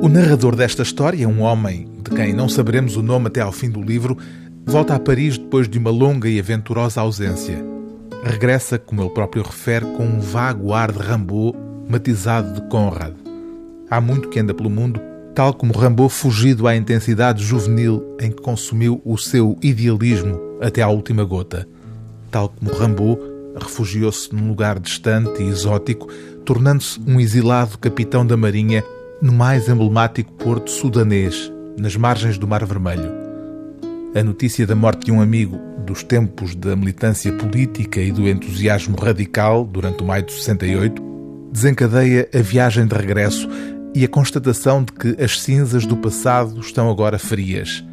O narrador desta história, um homem de quem não saberemos o nome até ao fim do livro, volta a Paris depois de uma longa e aventurosa ausência. Regressa, como ele próprio refere, com um vago ar de Rambaud, matizado de Conrad. Há muito que anda pelo mundo, tal como Rambaud fugido à intensidade juvenil em que consumiu o seu idealismo até à última gota. Tal como Rambaud refugiou-se num lugar distante e exótico, tornando-se um exilado capitão da Marinha no mais emblemático porto sudanês, nas margens do Mar Vermelho. A notícia da morte de um amigo dos tempos da militância política e do entusiasmo radical durante o maio de 68 desencadeia a viagem de regresso e a constatação de que as cinzas do passado estão agora frias.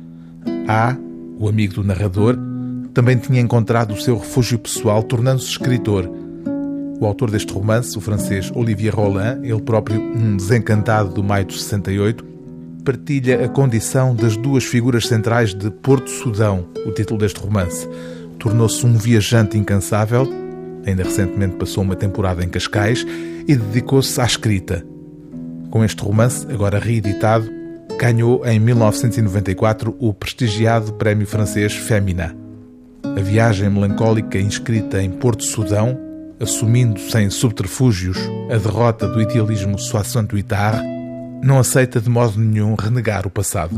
A, o amigo do narrador, também tinha encontrado o seu refúgio pessoal, tornando-se escritor o autor deste romance, o francês Olivier Roland, ele próprio um desencantado do maio de 68, partilha a condição das duas figuras centrais de Porto Sudão, o título deste romance. Tornou-se um viajante incansável, ainda recentemente passou uma temporada em Cascais e dedicou-se à escrita. Com este romance, agora reeditado, ganhou em 1994 o prestigiado prémio francês Femina. A viagem melancólica inscrita em Porto Sudão assumindo sem subterfúgios a derrota do idealismo soissontuitar, não aceita de modo nenhum renegar o passado.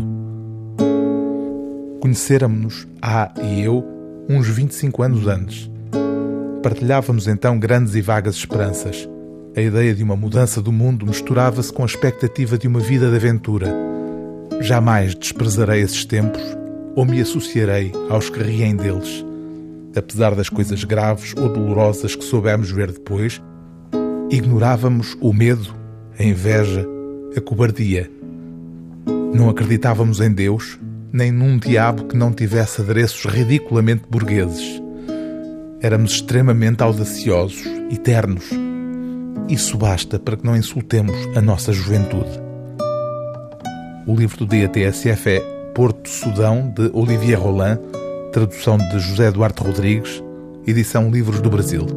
Conhecêramos-nos, A e eu, uns 25 anos antes. Partilhávamos então grandes e vagas esperanças. A ideia de uma mudança do mundo misturava-se com a expectativa de uma vida de aventura. Jamais desprezarei esses tempos ou me associarei aos que riem deles apesar das coisas graves ou dolorosas que soubemos ver depois, ignorávamos o medo, a inveja, a cobardia. Não acreditávamos em Deus, nem num diabo que não tivesse adereços ridiculamente burgueses. Éramos extremamente audaciosos e ternos. Isso basta para que não insultemos a nossa juventude. O livro do dia TSF é Porto Sudão, de Olivier Roland, tradução de José Duarte Rodrigues, edição Livros do Brasil.